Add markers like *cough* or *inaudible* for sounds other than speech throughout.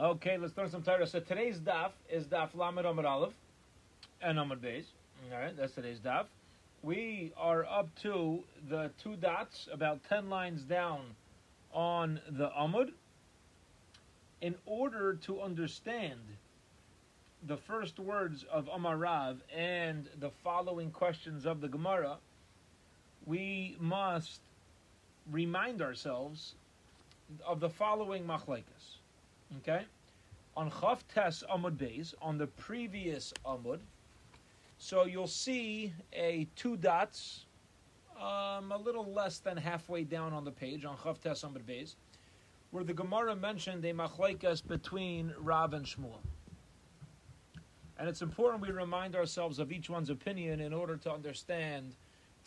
Okay, let's learn some Torah. So today's daf is daf Lamed Amud Aleph and Amud Beis. All right, that's today's daf. We are up to the two dots, about ten lines down on the Amud. In order to understand the first words of Amarav and the following questions of the Gemara, we must remind ourselves of the following machlekes. Okay, on Chav Tes Amud Beis, on the previous Amud, so you'll see a two dots, um, a little less than halfway down on the page on Chav Tes Amud Beis, where the Gemara mentioned a machlekes between Rav and Shmuel. And it's important we remind ourselves of each one's opinion in order to understand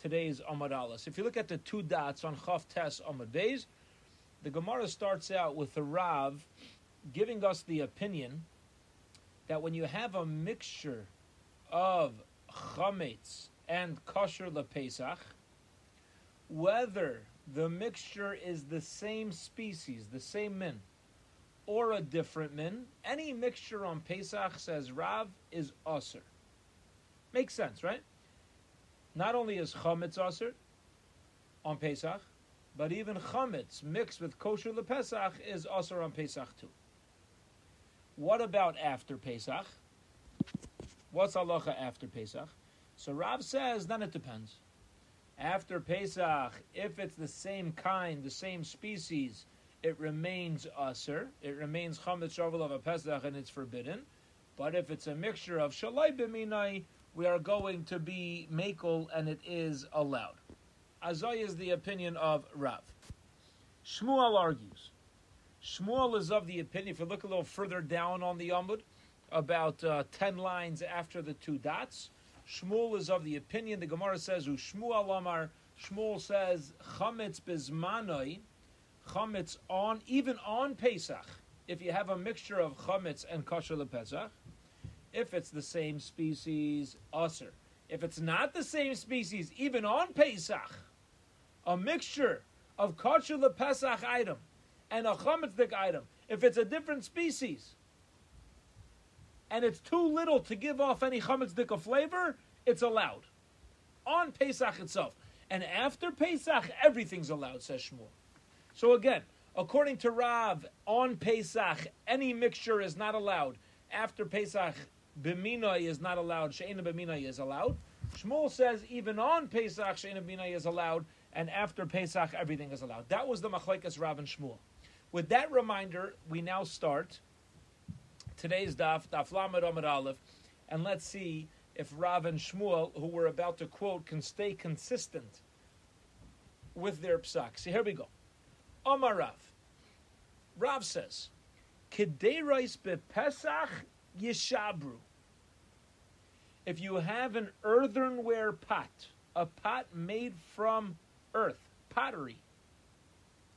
today's Amud Aleph. If you look at the two dots on Chav Tes Amud Beis, the Gemara starts out with the Rav giving us the opinion that when you have a mixture of chametz and kosher lepesach, whether the mixture is the same species, the same min, or a different min, any mixture on Pesach, says Rav, is usr. Makes sense, right? Not only is chametz usr on Pesach, but even chametz mixed with kosher lepesach is usr on Pesach too. What about after Pesach? What's halacha after Pesach? So Rav says, then it depends. After Pesach, if it's the same kind, the same species, it remains usr. It remains chametz shavuot of a Pesach, and it's forbidden. But if it's a mixture of shalai b'minai, we are going to be makel, and it is allowed. Azay is the opinion of Rav. Shmuel argues. Shmuel is of the opinion, if you look a little further down on the Amud, about uh, 10 lines after the two dots, Shmuel is of the opinion, the Gemara says, Shmuel Shmuel says, Chametz bizmanoi, Chametz on, even on Pesach, if you have a mixture of Chametz and Kosher Pesach, if it's the same species, Aser. If it's not the same species, even on Pesach, a mixture of Kosher Pesach item, and a chametzik item, if it's a different species, and it's too little to give off any chametzik flavor, it's allowed on Pesach itself. And after Pesach, everything's allowed, says Shmuel. So again, according to Rav, on Pesach, any mixture is not allowed. After Pesach, b'minai is not allowed. She'ena b'minai is allowed. Shmuel says even on Pesach, she'ena b'minai is allowed, and after Pesach, everything is allowed. That was the machlekes Rav and Shmuel. With that reminder, we now start today's daf, daf lamed amid aleph, and let's see if Rav and Shmuel, who we're about to quote, can stay consistent with their psak. See, here we go. Amar Rav. Rav says, Kedeirais bepesach yishabru. If you have an earthenware pot, a pot made from earth, pottery,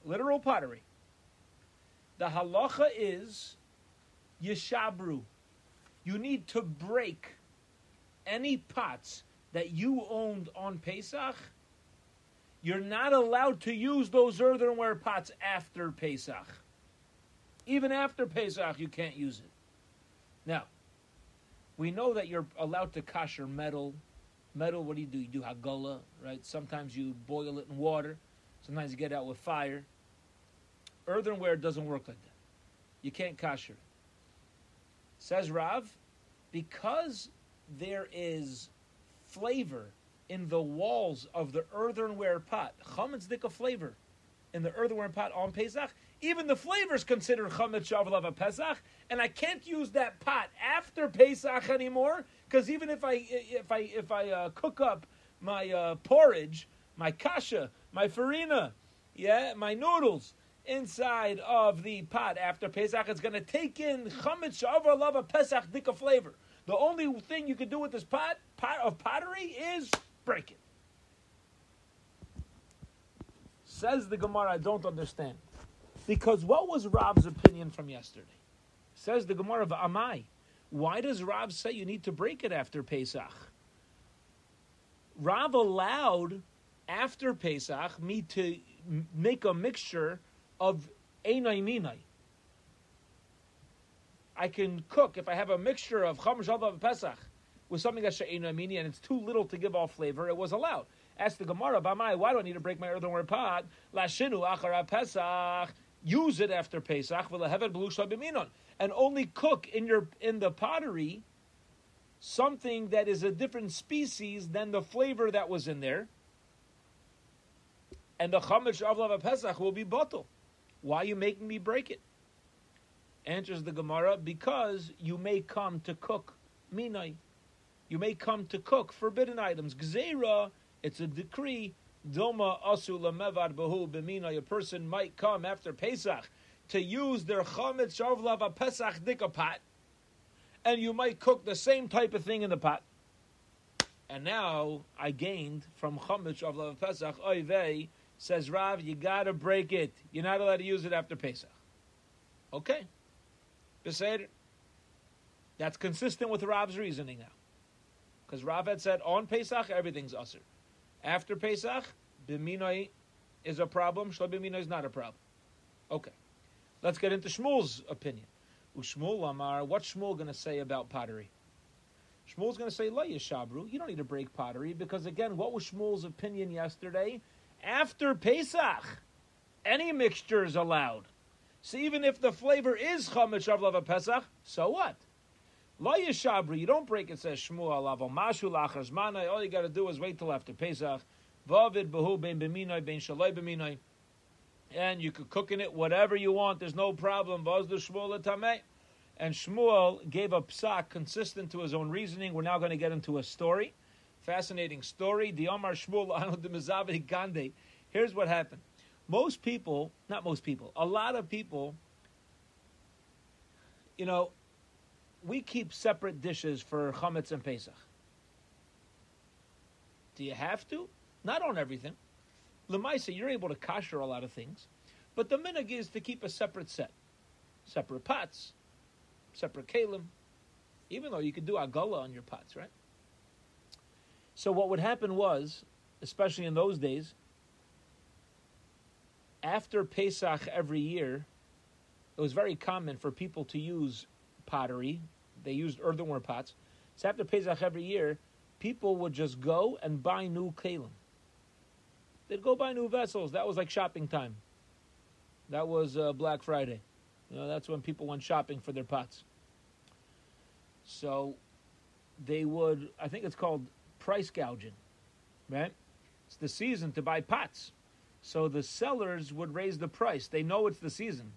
literal pottery, the halacha is yeshabru. You need to break any pots that you owned on Pesach. You're not allowed to use those earthenware pots after Pesach. Even after Pesach, you can't use it. Now, we know that you're allowed to kosher metal. Metal, what do you do? You do hagala, right? Sometimes you boil it in water. Sometimes you get out with fire. Earthenware doesn't work like that. You can't kosher it. Says Rav, because there is flavor in the walls of the earthenware pot, chametz dika flavor in the earthenware pot on Pesach, even the flavor is considered chametz shavalav Pesach, and I can't use that pot after Pesach anymore because even if I if I if I uh, cook up my uh, porridge, my kasha, my farina, yeah, my noodles inside of the pot after Pesach. It's going to take in chametz shavar lava Pesach dika flavor. The only thing you can do with this pot, pot of pottery is break it. Says the Gemara, I don't understand. Because what was Rav's opinion from yesterday? Says the Gemara of Amai. Why does Rav say you need to break it after Pesach? Rav allowed after Pesach me to make a mixture of Einai Minai. I can cook if I have a mixture of chum shalva pesach with something that's she'ena amini and it's too little to give off flavor. It was allowed. Ask the Gemara, Bamai, why do I need to break my earthenware pot? Lashinu achara pesach. Use it after Pesach. And only cook in your in the pottery something that is a different species than the flavor that was in there. And the chametz of Pesach will be bottle. Why are you making me break it? Answers the Gemara, because you may come to cook minai. You may come to cook forbidden items. Gzeira, it's a decree. Doma asu lamevad behu b'minai. A person might come after Pesach to use their chametz shavlav Pesach dikapat, and you might cook the same type of thing in the pot. And now I gained from chametz shavlav Pesach oivei says Rav, you gotta break it. You're not allowed to use it after Pesach. Okay. Beseder. That's consistent with Rav's reasoning now. Because Rav had said on Pesach, everything's usher. After Pesach, Biminoi is a problem, Shlo Biminoi is not a problem. Okay. Let's get into Shmuel's opinion. Ushmuel Amar, what's Shmuel going to say about pottery? Shmuel's going to say, La Yeshabru, you don't need to break pottery, because again, what was Shmuel's opinion yesterday? After Pesach, any mixture is allowed. So even if the flavor is chametz shavlav Pesach, so what? Lo yishabri, you don't break it. Says Shmuel alav mashu lachas manai. All you got to do is wait till after Pesach. Vavid behu ben b'minoi ben shaloi b'minoi. And you could cook in it whatever you want. There's no problem. Vaz the Shmuel tamei. And Shmuel gave a psak consistent to his own reasoning. We're now going to get into a story. Fascinating story. The Omar Shmuel *laughs* de Gande. Here's what happened. Most people, not most people, a lot of people, you know, we keep separate dishes for chametz and Pesach. Do you have to? Not on everything. Lemaisa, you're able to kosher a lot of things, but the minig is to keep a separate set, separate pots, separate kalim, even though you could do agala on your pots, right? So what would happen was, especially in those days, after Pesach every year, it was very common for people to use pottery. They used earthenware pots. So after Pesach every year, people would just go and buy new kalim. They'd go buy new vessels. That was like shopping time. That was uh, Black Friday. You know, that's when people went shopping for their pots. So they would, I think it's called price gouging, right? It's the season to buy pots. So the sellers would raise the price. They know it's the season.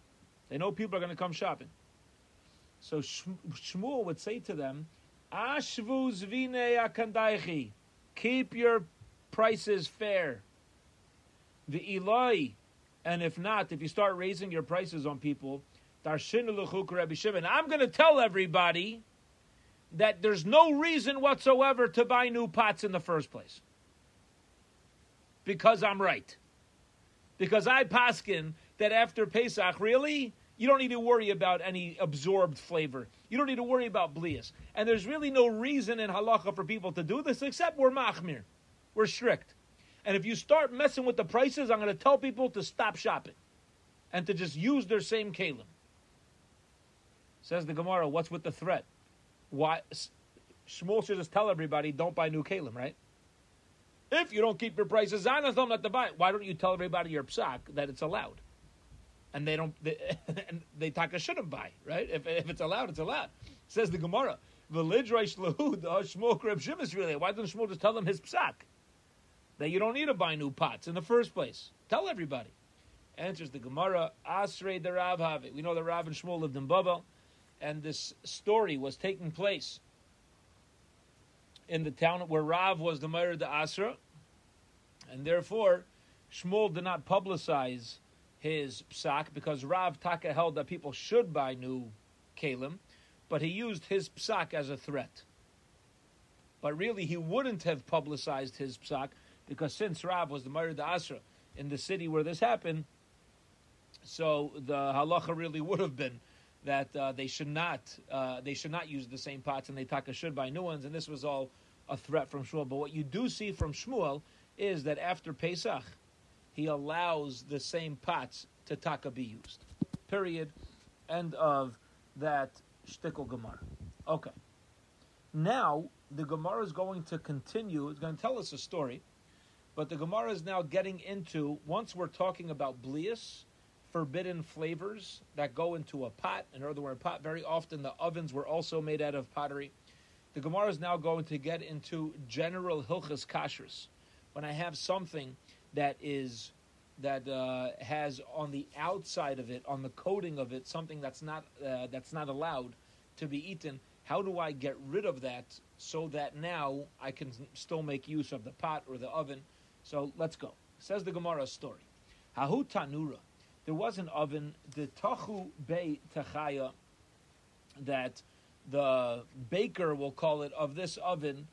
They know people are going to come shopping. So Shmuel would say to them, Ashvu zvine akandaichi. Keep your prices fair. The Eloi. And if not, if you start raising your prices on people, I'm going to tell everybody that there's no reason whatsoever to buy new pots in the first place. Because I'm right. Because I paskin that after Pesach, really, you don't need to worry about any absorbed flavor. You don't need to worry about blias. And there's really no reason in halacha for people to do this except we're machmir. We're strict. And if you start messing with the prices, I'm going to tell people to stop shopping and to just use their same kalim. Says the Gemara, what's with the threat? Why? Shmuel should just tell everybody, don't buy new kalim, right? If you don't keep your prices honest, don't let to buy it. Why don't you tell everybody your psak that it's allowed? And they don't, they, *laughs* and they taka shouldn't buy, right? If, if it's allowed, it's allowed. Says the Gemara, V'lidrash lahud Shmuel kreb shimis really. Why doesn't Shmuel just tell them his psak? That you don't need to buy new pots in the first place. Tell everybody. Answers the Gemara, Asrei the Rav Havi. We know that Rav and Shmuel lived in Babel, and this story was taking place in the town where Rav was the mayor of the Asra, and therefore Shmuel did not publicize his psak because Rav Taka held that people should buy new kalim, but he used his psak as a threat. But really, he wouldn't have publicized his psak because since Rav was the mayor of the Asra in the city where this happened, so the halacha really would have been that uh, they should not uh, they should not use the same pots, and they taka should buy new ones. And this was all a threat from Shmuel. But what you do see from Shmuel is that after Pesach, he allows the same pots to taka be used. Period. End of that shtickle Gemara. Okay. Now the Gemara is going to continue. It's going to tell us a story, but the Gemara is now getting into once we're talking about blias, forbidden flavors that go into a pot. In other words, pot. Very often the ovens were also made out of pottery. The Gemara is now going to get into general hilchas kashrus. When I have something that is that uh, has on the outside of it, on the coating of it, something that's not uh, that's not allowed to be eaten. How do I get rid of that so that now I can still make use of the pot or the oven? So let's go. Says the Gemara story. Hahu tanura. There was an oven, the tachu be tachaya, that the baker we'll call it of this oven,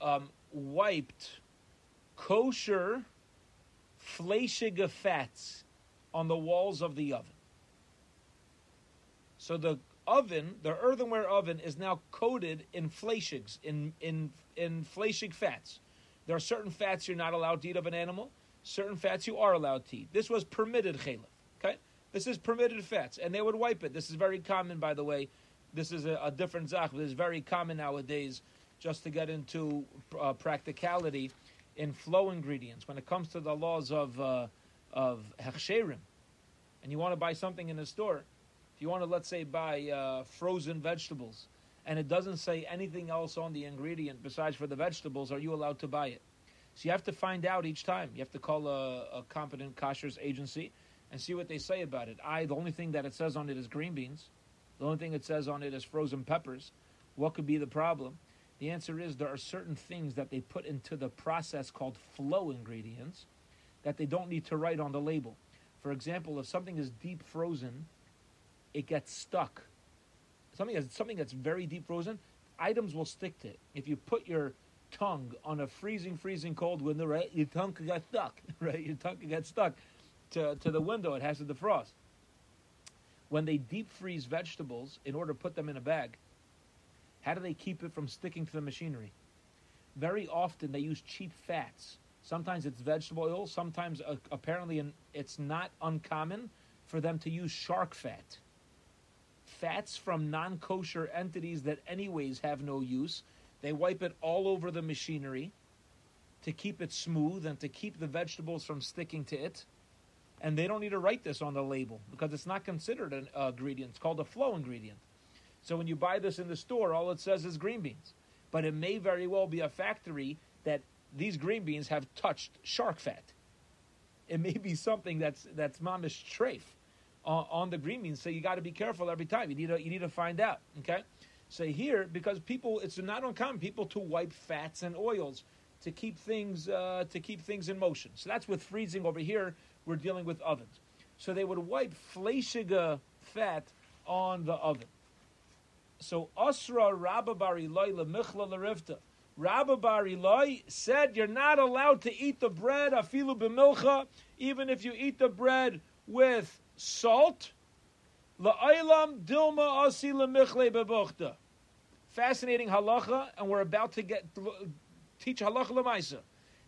um, wiped kosher fleshige fats on the walls of the oven. So the oven, the earthenware oven, is now coated in fleshigs, in in in fleshig fats. There are certain fats you're not allowed to eat of an animal. Certain fats you are allowed to eat. This was permitted chalif. This is permitted fats, and they would wipe it. This is very common, by the way. This is a, a different zach, but it's very common nowadays. Just to get into uh, practicality, in flow ingredients when it comes to the laws of uh, of hechsherim, and you want to buy something in a store, if you want to let's say buy uh, frozen vegetables, and it doesn't say anything else on the ingredient besides for the vegetables, are you allowed to buy it? So you have to find out each time. You have to call a, a competent kashrus agency and see what they say about it. I the only thing that it says on it is green beans. The only thing it says on it is frozen peppers. What could be the problem? The answer is there are certain things that they put into the process called flow ingredients that they don't need to write on the label. For example, if something is deep frozen, it gets stuck. Something that's, something that's very deep frozen, items will stick to it. If you put your tongue on a freezing, freezing cold window, right, your tongue could get stuck, *laughs* right? Your tongue could get stuck to, to the window. It has to defrost. When they deep freeze vegetables in order to put them in a bag, how do they keep it from sticking to the machinery? Very often they use cheap fats. Sometimes it's vegetable oil. Sometimes, uh, apparently, it's not uncommon for them to use shark fat. Fats from non kosher entities that, anyways, have no use. They wipe it all over the machinery to keep it smooth and to keep the vegetables from sticking to it. And they don't need to write this on the label because it's not considered an uh, ingredient. It's called a flow ingredient. So when you buy this in the store, all it says is green beans. But it may very well be a factory that these green beans have touched shark fat. It may be something that's that's mamish treif on, on the green beans. So you got to be careful every time. You need to you need to find out. Okay. So here, because people, it's not uncommon people to wipe fats and oils to keep things uh, to keep things in motion. So that's with freezing over here. We're dealing with ovens. So they would wipe fleshiga fat on the oven. So Asra Rabba Loy Lemichla Larifta. Rabba Loy said you're not allowed to eat the bread afilu b'milcha, even if you eat the bread with salt. La'aylam dilma asi lemichle bebuchta. Fascinating halacha, and we're about to get teach halacha lemaisa.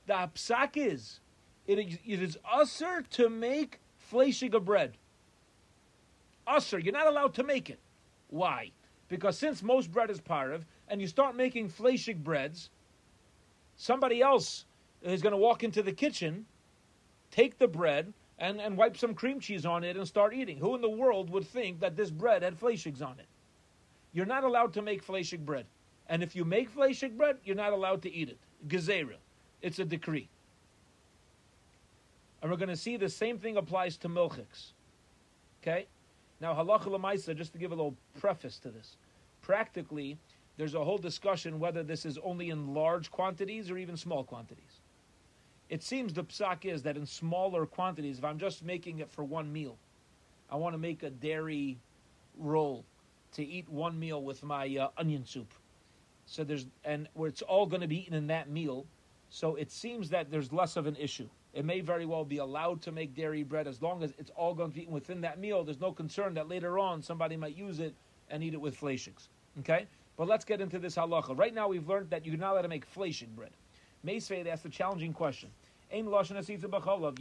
The psak is it is, it is usher to make fleshiga bread. Usher, you're not allowed to make it. Why? Because since most bread is parav, and you start making fleshig breads, somebody else is going to walk into the kitchen, take the bread, and, and wipe some cream cheese on it and start eating. Who in the world would think that this bread had fleshigs on it? You're not allowed to make fleshig bread. And if you make fleshig bread, you're not allowed to eat it. Gezerah. It's a decree. And we're going to see the same thing applies to milchiks. Okay? Now, halacha lemaisa, just to give a little preface to this. Practically, there's a whole discussion whether this is only in large quantities or even small quantities. It seems the psak is that in smaller quantities, if I'm just making it for one meal, I want to make a dairy roll to eat one meal with my uh, onion soup. So there's and where it's all going to be eaten in that meal. So it seems that there's less of an issue. It may very well be allowed to make dairy bread as long as it's all going to be eaten within that meal. There's no concern that later on somebody might use it and eat it with fleshigs. Okay? But let's get into this halacha. Right now we've learned that you're not allowed to make fleshig bread. Meisved asked a challenging question. You're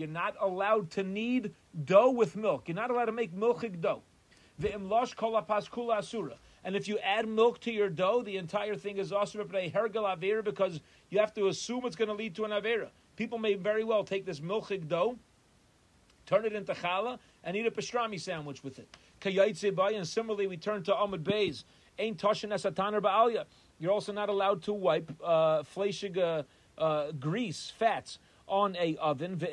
not allowed to knead dough with milk. You're not allowed to make milchig dough. And if you add milk to your dough, the entire thing is also because you have to assume it's going to lead to an avera. People may very well take this milchig dough, turn it into challah, and eat a pastrami sandwich with it. And similarly, we turn to Amud Beis. Ain't toshin esataner ba'alya. You're also not allowed to wipe uh, fleshig uh, uh, grease, fats on a oven. If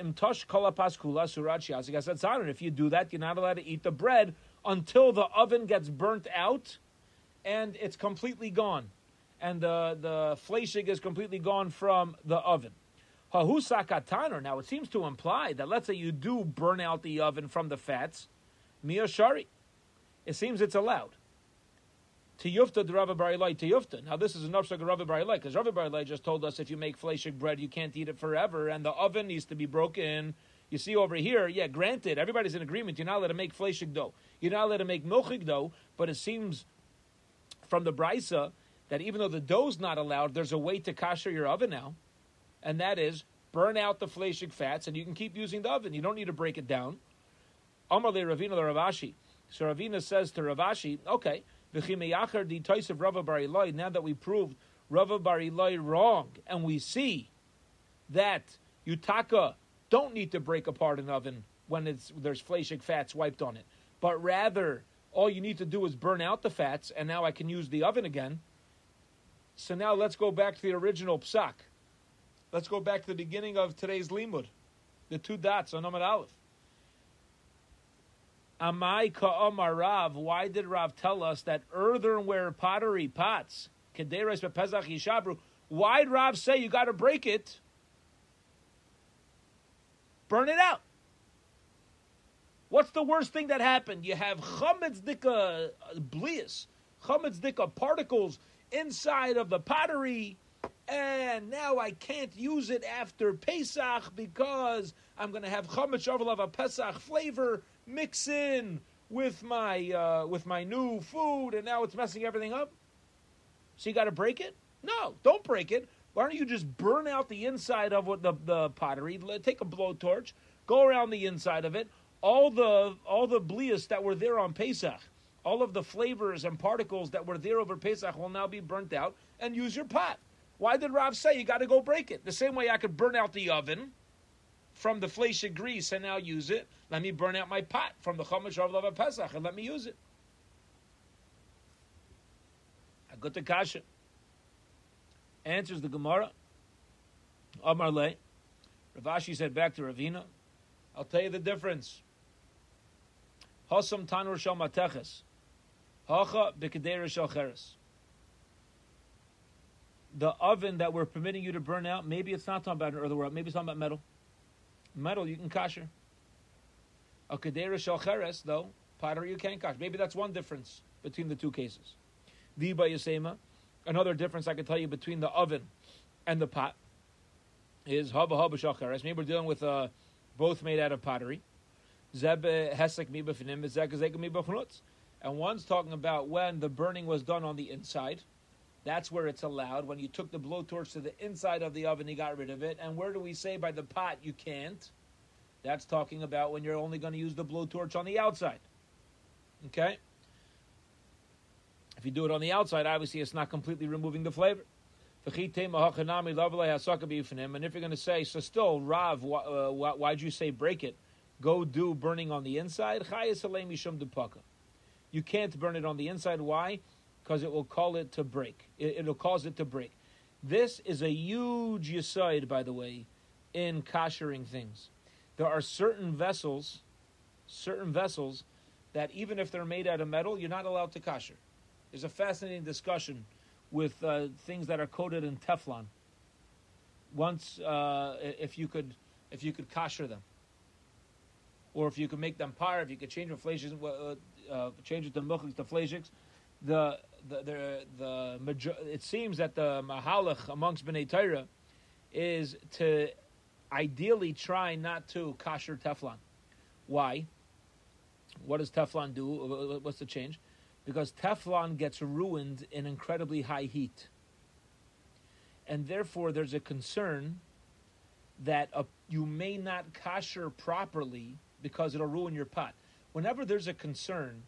you do that, you're not allowed to eat the bread until the oven gets burnt out and it's completely gone. And the, the fleshig is completely gone from the oven. Hahusakataner. Now it seems to imply that let's say you do burn out the oven from the fats, miyashari. It seems it's allowed. Tiyufta Rava Barilai Tiyufta. Now this is an upshot of Rava Barilai because Rava Barilai just told us if you make fleshig bread, you can't eat it forever, and the oven needs to be broken. You see over here, yeah, granted, everybody's in agreement. You're not allowed to make fleshig dough. You're not allowed to make milchig dough, but it seems from the brisa that even though the dough's not allowed, there's a way to kasher your oven now, and that is burn out the fleshig fats, and you can keep using the oven. You don't need to break it down. Amar le Ravina le Rav Ashi. So Ravina says to Rav Ashi, okay, now that we proved Rava Barilai wrong, and we see that Utaka don't need to break apart an oven when it's, there's fleshig fats wiped on it, but rather all you need to do is burn out the fats, and now I can use the oven again. So now let's go back to the original psak. Let's go back to the beginning of today's limud, the two dots on Amud Aleph. Amai ka'omar Rav, why did Rav tell us that earthenware pottery pots, kederes pesach yishabru, why did Rav say you got to break it? Burn it out. What's the worst thing that happened? You have chametz dika uh, blias, chametz dika particles inside of the pottery, and now I can't use it after Pesach because I'm going to have chametz of a Pesach flavor mix in with my uh, with my new food, and now it's messing everything up. So you got to break it? No, don't break it. Why don't you just burn out the inside of what the, the pottery? Take a blowtorch, go around the inside of it. All the all the blias that were there on Pesach, all of the flavors and particles that were there over Pesach will now be burnt out, and use your pot. Why did Rav say you got to go break it? The same way I could burn out the oven from the fleshig grease and now use it. Let me burn out my pot from the Chumash of Lava Pesach and let me use it. I got the kasha. Answers the Gemara. Amar Le. Rav Ashi said back to Ravina, I'll tell you the difference. Hosam tanur shal mateches. Hacha b'kedera shal cheres. The oven that we're permitting you to burn out, maybe it's not talking about an earthenware, maybe it's talking about metal. Metal you can kasher. A kedera shalcheres, though, pottery you can't kasher. Maybe that's one difference between the two cases. Viba Yasema, another difference I can tell you between the oven and the pot is haba haba shalcheres. Maybe we're dealing with uh, both made out of pottery. Zeb hesek mibafinim, zek And one's talking about when the burning was done on the inside, that's where it's allowed. When you took the blowtorch to the inside of the oven, you got rid of it. And where do we say by the pot you can't? That's talking about when you're only going to use the blowtorch on the outside. Okay? If you do it on the outside, obviously it's not completely removing the flavor. And if you're going to say, so still, Rav, uh, why'd you say break it? Go do burning on the inside. You can't burn it on the inside. Why? Because it will call it to break. It, will cause it to break. This is a huge yisoid, by the way, in koshering things. There are certain vessels, certain vessels, that even if they're made out of metal, you're not allowed to kosher. There's a fascinating discussion with uh, things that are coated in Teflon. Once, uh, if you could, if you could kosher them, or if you could make them par, if you could change the flashes, uh, uh, change it to milchiks to flashiks, the the the, major, it seems that the mahalach amongst bnei Torah is to ideally try not to kosher Teflon. Why? What does Teflon do? What's the change? Because Teflon gets ruined in incredibly high heat. And therefore, there's a concern that a, you may not kosher properly because it'll ruin your pot. Whenever there's a concern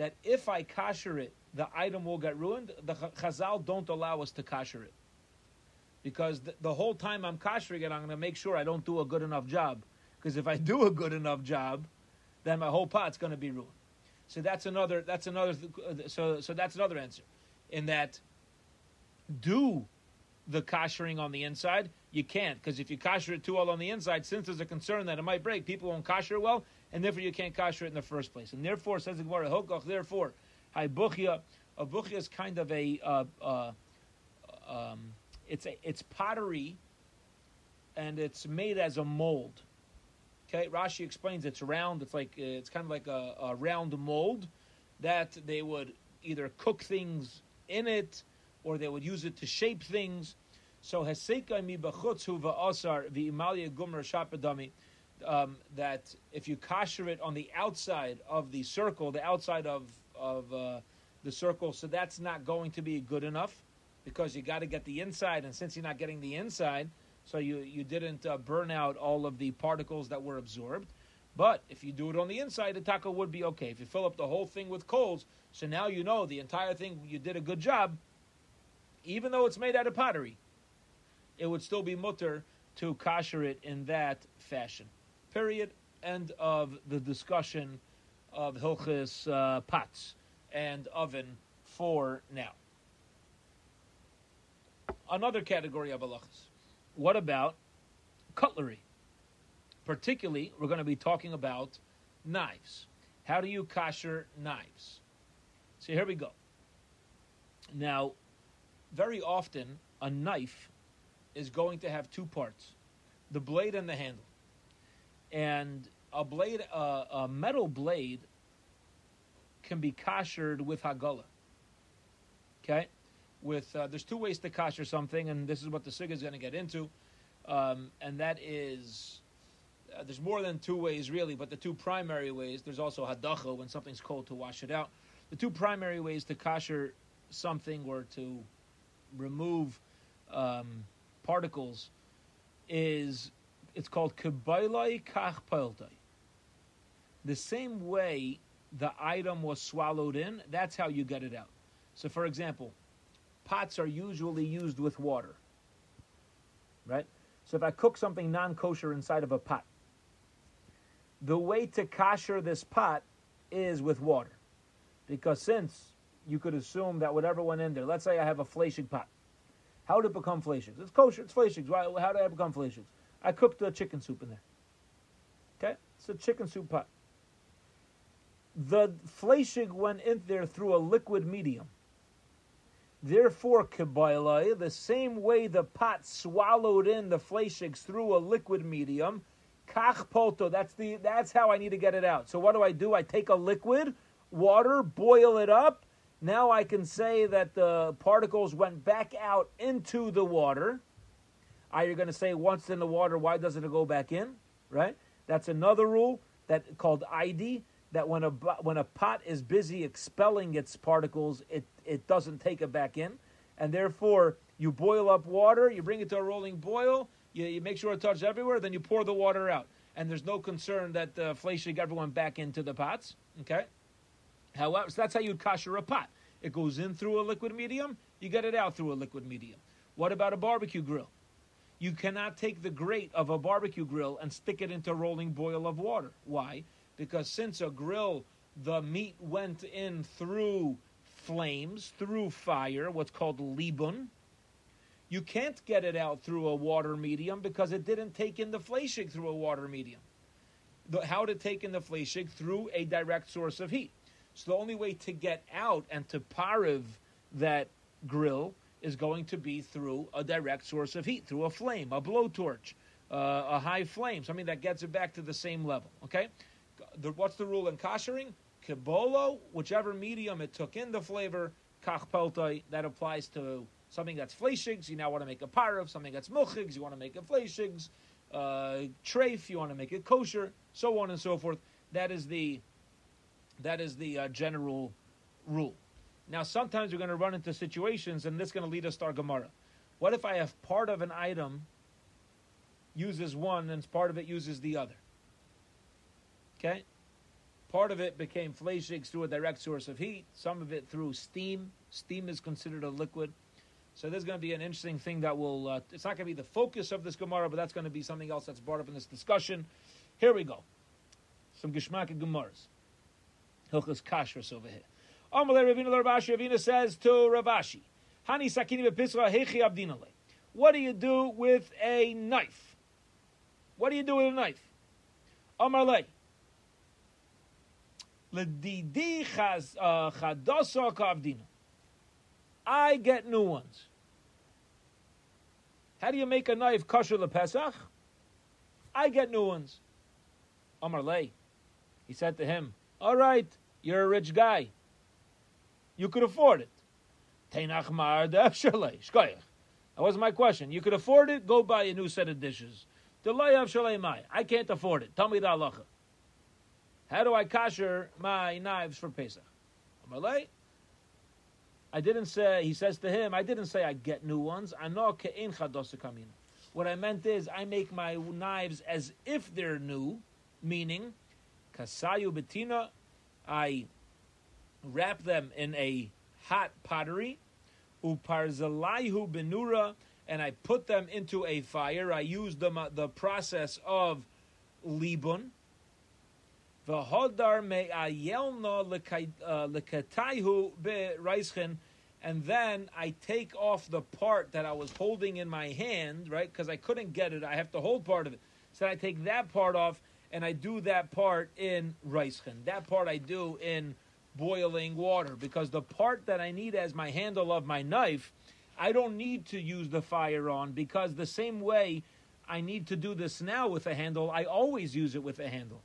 that if I kasher it, the item will get ruined. The Chazal don't allow us to kasher it because the, the whole time I'm kashering it, I'm going to make sure I don't do a good enough job. Because if I do a good enough job, then my whole pot's going to be ruined. So that's another. That's another. So so that's another answer, in that do the koshering on the inside. You can't because if you kosher it too well on the inside, since there's a concern that it might break, people won't kosher well, and therefore you can't kosher it in the first place. And therefore, says the Gemara, Hokach, therefore, Haibuchia, a buchia is kind of a, uh, uh, um, it's a, it's pottery, and it's made as a mold. Okay, Rashi explains it's round. It's like it's kind of like a, a round mold that they would either cook things in it or they would use it to shape things. So heseka mi b'chutz va'asar v'imalia gumra shapadami. Um, that if you kasher it on the outside of the circle, the outside of of uh, the circle, so that's not going to be good enough because you got to get the inside, and since you're not getting the inside, so you, you didn't uh, burn out all of the particles that were absorbed. But if you do it on the inside, the taco would be okay. If you fill up the whole thing with coals, so now you know the entire thing, you did a good job, even though it's made out of pottery, it would still be mutter to kasher it in that fashion. Period. End of the discussion of Hilchis uh, pots and oven for now. Another category of halachas. What about cutlery? Particularly, we're going to be talking about knives. How do you kosher knives? So here we go. Now, very often, a knife is going to have two parts the blade and the handle. And a blade, uh, a metal blade, can be koshered with hagala. Okay? with uh, there's two ways to kosher something, and this is what the sig is going to get into, um, and that is uh, there's more than two ways really, but the two primary ways. There's also hadacha when something's cold to wash it out. The two primary ways to kosher something or to remove um, particles is it's called kibailai kach The same way the item was swallowed in, that's how you get it out. So, for example, pots are usually used with water. Right? So if I cook something non kosher inside of a pot, the way to kosher this pot is with water. Because since you could assume that whatever went in there, let's say I have a fleshig pot. How did it become fleshig? It's kosher, it's fleshig. How did I become fleshig? I cooked the chicken soup in there. Okay? It's a chicken soup pot. The fleshig went in there through a liquid medium. Therefore, Kabbalah, the same way the pot swallowed in the fleshigs through a liquid medium, kach that's, the, that's how I need to get it out. So what do I do? I take a liquid, water, boil it up. Now I can say that the particles went back out into the water. Are you going to say once in the water, why doesn't it go back in? Right? That's another rule that called ID that when a when a pot is busy expelling its particles, it it doesn't take it back in, and therefore you boil up water, you bring it to a rolling boil, you, you make sure it touches everywhere, then you pour the water out, and there's no concern that uh, the fleshig everyone back into the pots. Okay, however, so that's how you kosher a pot. It goes in through a liquid medium, you get it out through a liquid medium. What about a barbecue grill? You cannot take the grate of a barbecue grill and stick it into a rolling boil of water. Why? because since a grill, the meat went in through flames, through fire, what's called libun. You can't get it out through a water medium because it didn't take in the fleshig through a water medium. The, how to take in the fleshig through a direct source of heat. So the only way to get out and to pariv that grill is going to be through a direct source of heat, through a flame, a blowtorch, uh, a high flame, something that gets it back to the same level. Okay, the, what's the rule in koshering? Kibolo, whichever medium it took in the flavor, kach peltoi, that applies to something that's fleshigs, you now want to make a parav, something that's milchigs, you want to make a fleshigs, uh, treif, you want to make it kosher, so on and so forth. That is the that is the uh, general rule. Now, sometimes we're going to run into situations, and this is going to lead us to our Gemara. What if I have part of an item uses one and part of it uses the other? Okay? Part of it became fleshig through a direct source of heat. Some of it through steam. Steam is considered a liquid. So there's going to be an interesting thing that will. Uh, it's not going to be the focus of this Gemara, but that's going to be something else that's brought up in this discussion. Here we go. Some Geshmak Gemaras. Hilchas Kashrus over here. Amalei Ravina Rav Ashi. Ravina says to Rav Ashi, Hani Sakini Bepisra Hechi Abdinale. What do you do with a knife? What do you do with a knife? Amalei. Ledidi uh, Chadosa Kavdina. I get new ones. How do you make a knife kosher lepesach? I get new ones. Amar Lay. He said to him, All right, you're a rich guy. You could afford it. That wasn't my question. You could afford it, go buy a new set of dishes. I can't afford it. Tell me the halacha. How do I kosher my knives for Pesach? I didn't say, he says to him, I didn't say I get new ones. What I meant is, I make my knives as if they're new, meaning, kasayu betina, I wrap them in a hot pottery, uparzalayhu benura, and I put them into a fire. I use the, the process of libun, V'hodar me'ayelna uh, lekatayhu be'reischen, and then I take off the part that I was holding in my hand, right? Because I couldn't get it. I have to hold part of it. So I take that part off and I do that part in reischen. That part I do in boiling water. Because the part that I need as my handle of my knife, I don't need to use the fire on. Because the same way I need to do this now with a handle, I always use it with a handle.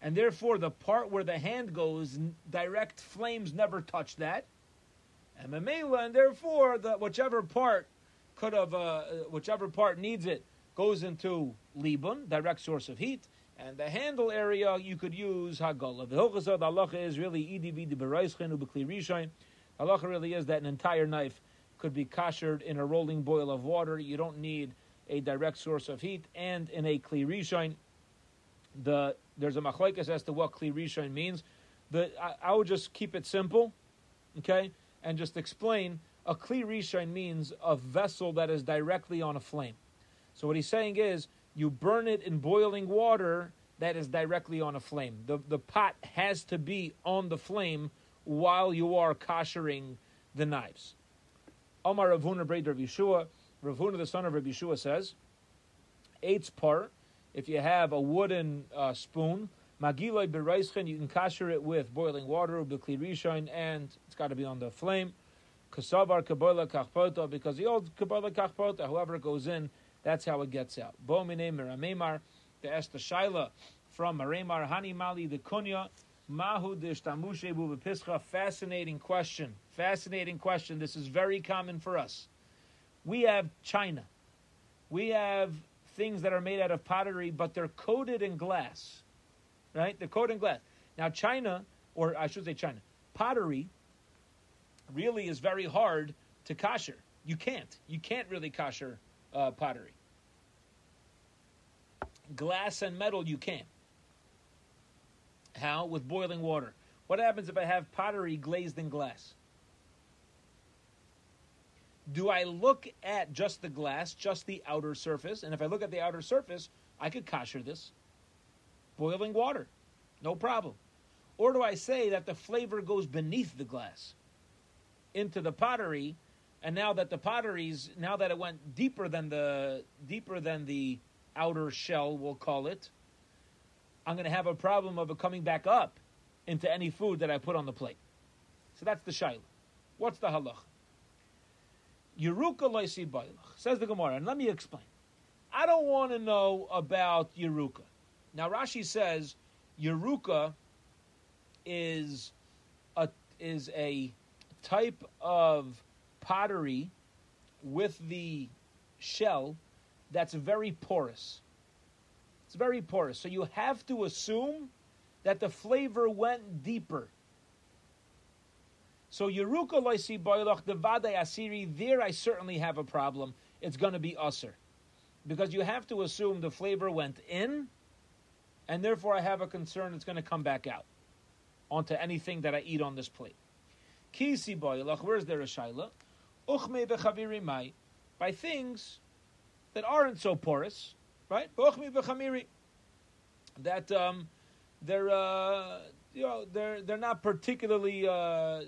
And therefore the part where the hand goes, direct flames never touch that. And and therefore the whichever part could have, uh, whichever part needs it, goes into libun, direct source of heat, and the handle area you could use hagala. The hilchas the halacha is really idi vidi bereischen ubekli rishon. Halacha really is that an entire knife could be kashered in a rolling boil of water. You don't need a direct source of heat, and in a kli rishon, the there's a machlekes as to what kli rishon means. But I, I, would just keep it simple, okay, and just explain. A kli rishon means a vessel that is directly on a flame. So what he's saying is, you burn it in boiling water that is directly on a flame. The the pot has to be on the flame while you are koshering the knives. Omar Ravuna Braid Rav Yeshua, Ravuna the son of Rav Yeshua says, eight's part if you have a wooden uh, spoon, magiloi bereischen, you can kasher it with boiling water, ubikli and it's got to be on the flame. Kasavar kabola kachpota, because the old kabola kachpota, whoever goes in, that's how it gets out. Bomine miramemar, the Esther Shaila from Maremar Hani Mali the Kunya. Mahu dishtamushe pischa. Fascinating question. Fascinating question. This is very common for us. We have China. We have things that are made out of pottery, but they're coated in glass, right? They're coated in glass. Now, China, or I should say China, pottery really is very hard to kosher. You can't. You can't really kosher uh, pottery. Glass and metal, you can. How? With boiling water. What happens if I have pottery glazed in glass? do I look at just the glass, just the outer surface? And if I look at the outer surface, I could kosher this. Boiling water, no problem. Or do I say that the flavor goes beneath the glass into the pottery, and now that the potteries, now that it went deeper than the deeper than the outer shell, we'll call it, I'm going to have a problem of it coming back up into any food that I put on the plate. So that's the shaila. What's the halach? Yeruka loisi. Says the Gemara, and let me explain. I don't want to know about Yeruka. Now Rashi says Yeruka is a is a type of pottery with the shell that's very porous. It's very porous. So you have to assume that the flavor went deeper so Yeruka loisi boilach devade asiri. There, I certainly have a problem. It's going to be usser, because you have to assume the flavor went in, and therefore I have a concern it's going to come back out onto anything that I eat on this plate. Kisi boilach, where's there a shaila? Uchme bechaviri mai, by things that aren't so porous, right? Uchme bechamiri, that um, they're uh, you know they're they're not particularly. Uh,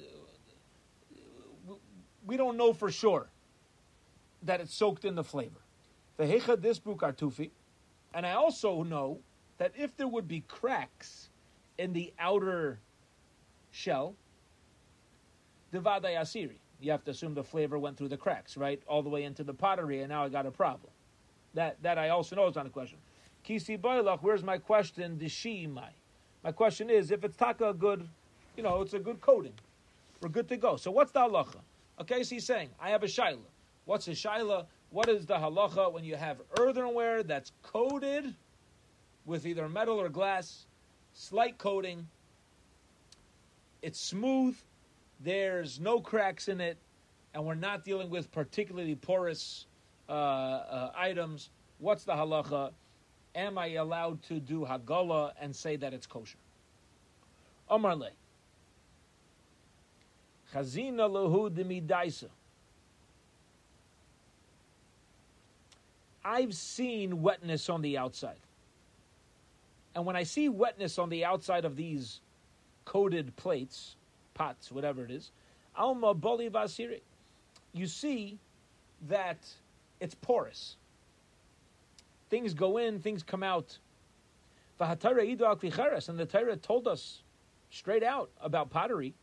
we don't know for sure that it's soaked in the flavor. The hecha disbruk artufi, and I also know that if there would be cracks in the outer shell, the vadai asiri, you have to assume the flavor went through the cracks, right, all the way into the pottery, and now I got a problem. That that I also know is not a question. Kisi boilach, where's my question? Dishimai. My question is, if it's taka good, you know, it's a good coating, we're good to go. So what's the halacha? Okay, so he's saying, I have a shaila. What's a shaila? What is the halacha when you have earthenware that's coated with either metal or glass, slight coating, it's smooth, there's no cracks in it, and we're not dealing with particularly porous uh, uh, items. What's the halacha? Am I allowed to do hagala and say that it's kosher? Omar le. Chazina lehu demidaisa. I've seen wetness on the outside. And when I see wetness on the outside of these coated plates, pots, whatever it is, alma boli vasiri, you see that it's porous. Things go in, things come out. And the Torah told us straight out about pottery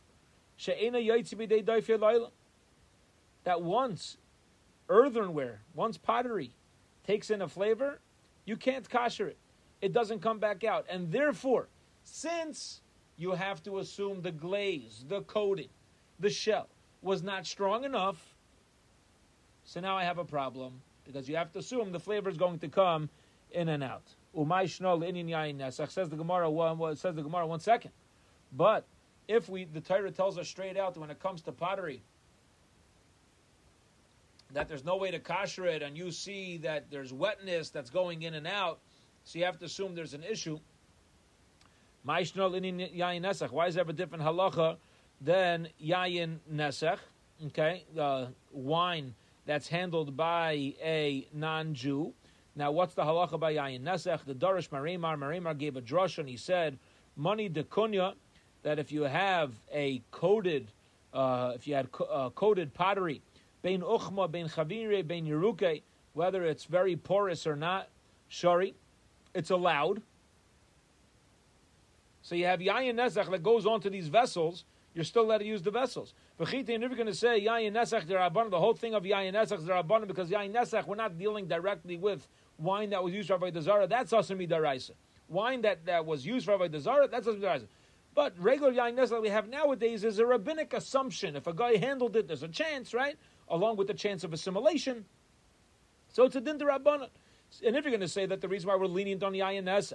that once earthenware, once pottery takes in a flavor, you can't kosher it. It doesn't come back out. And therefore, since you have to assume the glaze, the coating, the shell was not strong enough, so now I have a problem because you have to assume the flavor is going to come in and out. Says the Gemara one says the Gemara one second. But if we the Torah tells us straight out that when it comes to pottery, that there's no way to kosher it, and you see that there's wetness that's going in and out, so you have to assume there's an issue. Why is there a different halacha than yayin nesech? Okay, uh, wine that's handled by a non-Jew. Now, what's the halacha by yayin nesech? The Darish Marimar Marimar gave a drush and he said, money de kunya, that if you have a coated, uh, if you had co- uh, coated pottery bein uchma, bein chavire, bein yeruke, whether it's very porous or not, shari, it's allowed. So you have yayin nezach that goes onto these vessels. You're still allowed to use the vessels. If you're going to say yayin nezach derabbanon. The whole thing of yayin nezach derabbanon because yayin nezach we're not dealing directly with wine that was used for avodah zarah. That's asami daraisa. Wine that, that was used for avodah zarah. That's asami daraisa. But regular yain nezach we have nowadays is a rabbinic assumption. If a guy handled it, there's a chance, right? along with the chance of assimilation. So it's a din rabbanon. And if you're going to say that the reason why we're lenient on the ayin nesach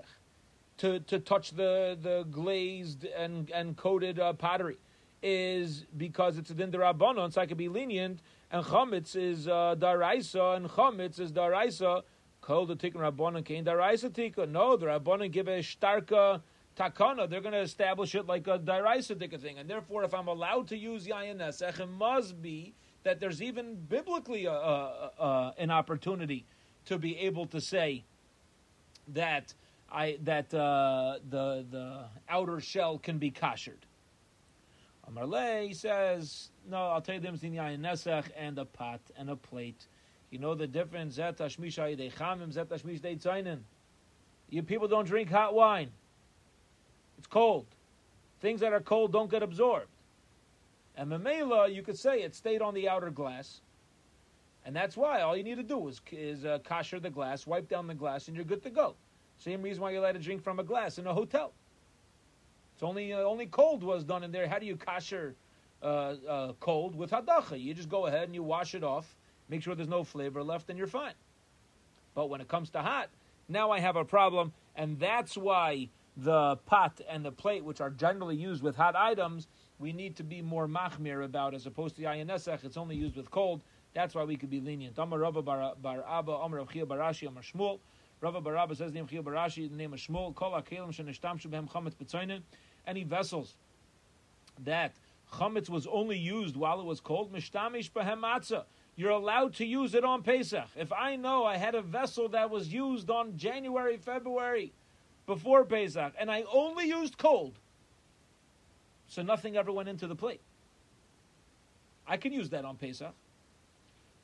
to, to touch the, the glazed and, and coated uh, pottery is because it's a din rabbanon, so I could be lenient, and chametz is uh, daraisa, and chametz is daraisa. Called the tikkun rabbanon kain daraisa tikkun. No, the rabbanon give a starka takana. They're going to establish it like a daraisa tikkun thing, and therefore, if I'm allowed to use yayin it must be that there's even biblically a, a, a, an opportunity to be able to say that I that uh, the the outer shell can be kashered. Amarle says, no, I'll tell you them in nesach and a pot and a plate. You know the difference. You people don't drink hot wine. It's cold. Things that are cold don't get absorbed. And Mamela, you could say it stayed on the outer glass. And that's why all you need to do is, is uh, kosher the glass, wipe down the glass, and you're good to go. Same reason why you're allowed to drink from a glass in a hotel. It's only uh, only cold was done in there. How do you kasher uh, uh, cold with hadacha? You just go ahead and you wash it off, make sure there's no flavor left, and you're fine. But when it comes to hot, now I have a problem, and that's why the pot and the plate, which are generally used with hot items, we need to be more machmir about as opposed to yayin nesach. It's only used with cold. That's why we could be lenient. Amar Rabba bar, bar Abba, Amar Rav Barashi, Amar Shmuel. Rava Barabba says the name Barashi, the name of Shmuel, Kol HaKelim Shenishtamshu Behem Chametz B'tzoinen, any vessels that chametz was only used while it was cold, mishtamish behem matzah. You're allowed to use it on Pesach. If I know I had a vessel that was used on January, February, before Pesach, and I only used cold, so nothing ever went into the plate. I can use that on Pesach.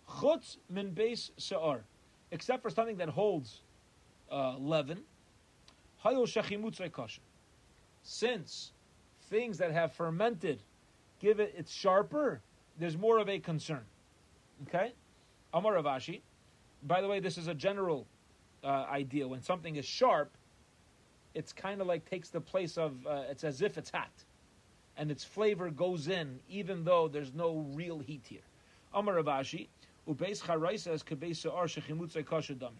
Chutz min beis se'ar, except for something that holds uh, leaven. Hayol shachimutzay kosher. Since things that have fermented give it it's sharper, there's more of a concern. Okay? Amar Rav Ashi. By the way, this is a general uh, idea. When something is sharp, it's kind of like takes the place of, uh, it's as if it's hot. And its flavor goes in, even though there's no real heat here. Amar Rav Ashi. Ubeis kosher dami.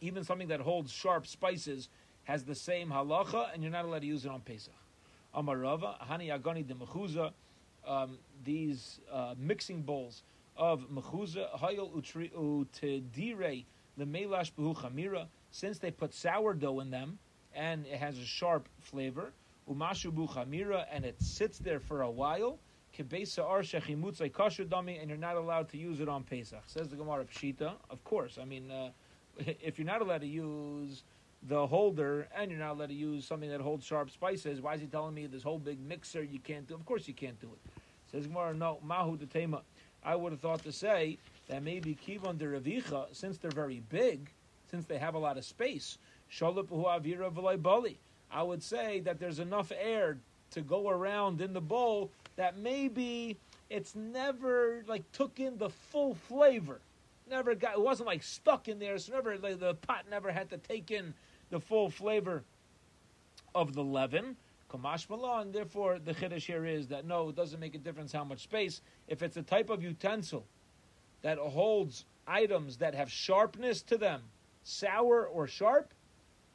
Even something that holds sharp spices has the same halacha, and you're not allowed to use it on Pesach. Amar Rava, Hani Agani de Mechuza, um, these uh, mixing bowls of Mechuza, Hayel Utedire, the Melash Behu Chamira, since they put sourdough in them and it has a sharp flavor, Umashu Chamira, and it sits there for a while, Kebesa Ar Shechimutzai Kasher Dami, and you're not allowed to use it on Pesach. Says the Gemara Pshita, of course. I mean, uh, *laughs* if you're not allowed to use the holder, and you're not allowed to use something that holds sharp spices. Why is he telling me this whole big mixer you can't do? Of course you can't do it. Says Gemara, no, mahu tema. I would have thought to say that maybe kivon de revicha, since they're very big, since they have a lot of space, bali. I would say that there's enough air to go around in the bowl that maybe it's never like took in the full flavor. Never got it wasn't like stuck in there, so never like, the pot never had to take in the full flavor of the leaven. Kamash and therefore the chiddush here is that no, it doesn't make a difference how much space. If it's a type of utensil that holds items that have sharpness to them, sour or sharp,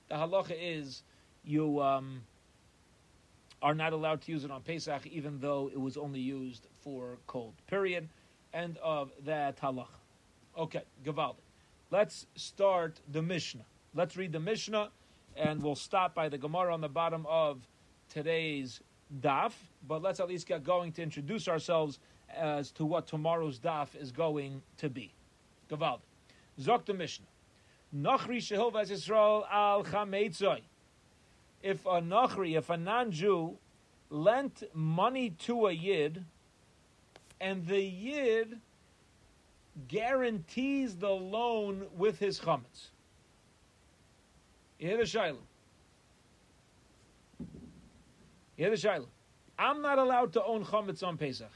the halacha is you um, are not allowed to use it on Pesach, even though it was only used for cold. Period. End of that halacha. Okay, Gavaldi. Let's start the Mishnah. Let's read the Mishnah, and we'll stop by the Gemara on the bottom of today's daf. But let's at least get going to introduce ourselves as to what tomorrow's daf is going to be. Gavald. Zok the Mishnah. Nachri Shehilvas Yisrael al Chametzoi. If a Nachri, if a non-Jew, lent money to a Yid, and the Yid guarantees the loan with his chametz. You hear the shaila. You hear the shaila. I'm not allowed to own chametz on Pesach.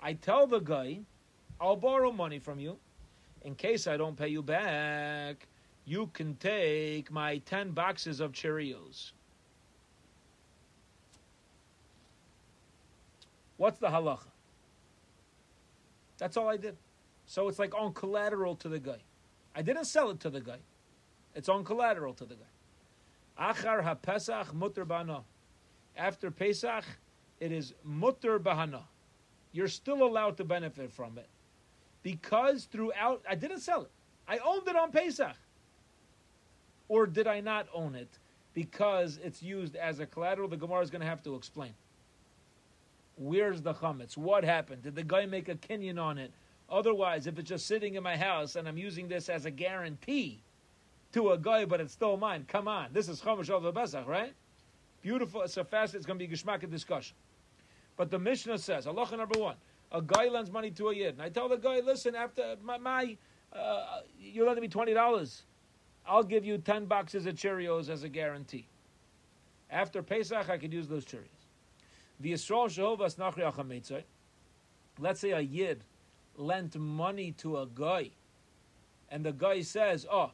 I tell the guy, I'll borrow money from you. In case I don't pay you back, you can take my 10 boxes of Cheerios. What's the halacha? That's all I did. So it's like on collateral to the guy. I didn't sell it to the guy. It's on collateral to the guy. Achar ha-pesach mutter. After Pesach, it is mutter bahana. You're still allowed to benefit from it. Because throughout, I didn't sell it. I owned it on Pesach. Or did I not own it? Because it's used as a collateral, the Gemara is going to have to explain. Where's the chametz? What happened? Did the guy make a kinyan on it? Otherwise, if it's just sitting in my house and I'm using this as a guarantee to a guy, but it's still mine, come on. This is Chomash of the Besach, right? Beautiful. It's so fast, it's going to be Geshmak discussion. But the Mishnah says, Allah number one, a guy lends money to a yid. And I tell the guy, listen, after my, my uh, you lend me $20. I'll give you 10 boxes of Cheerios as a guarantee. After Pesach, I could use those Cheerios. Let's say a yid lent money to a guy, and the guy says, "Oh,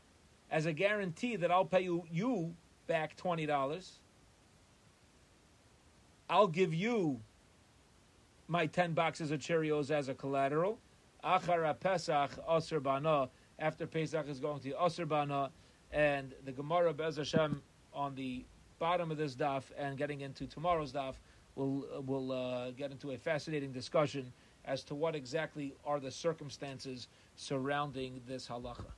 as a guarantee that I'll pay you, you back twenty dollars. I'll give you my ten boxes of Cheerios as a collateral. Achara Pesach Aser Bana. After Pesach is going to Aser Bana, and the Gemara Bez Hashem on the bottom of this daf and getting into tomorrow's daf will will uh, get into a fascinating discussion as to what exactly are the circumstances surrounding this halacha.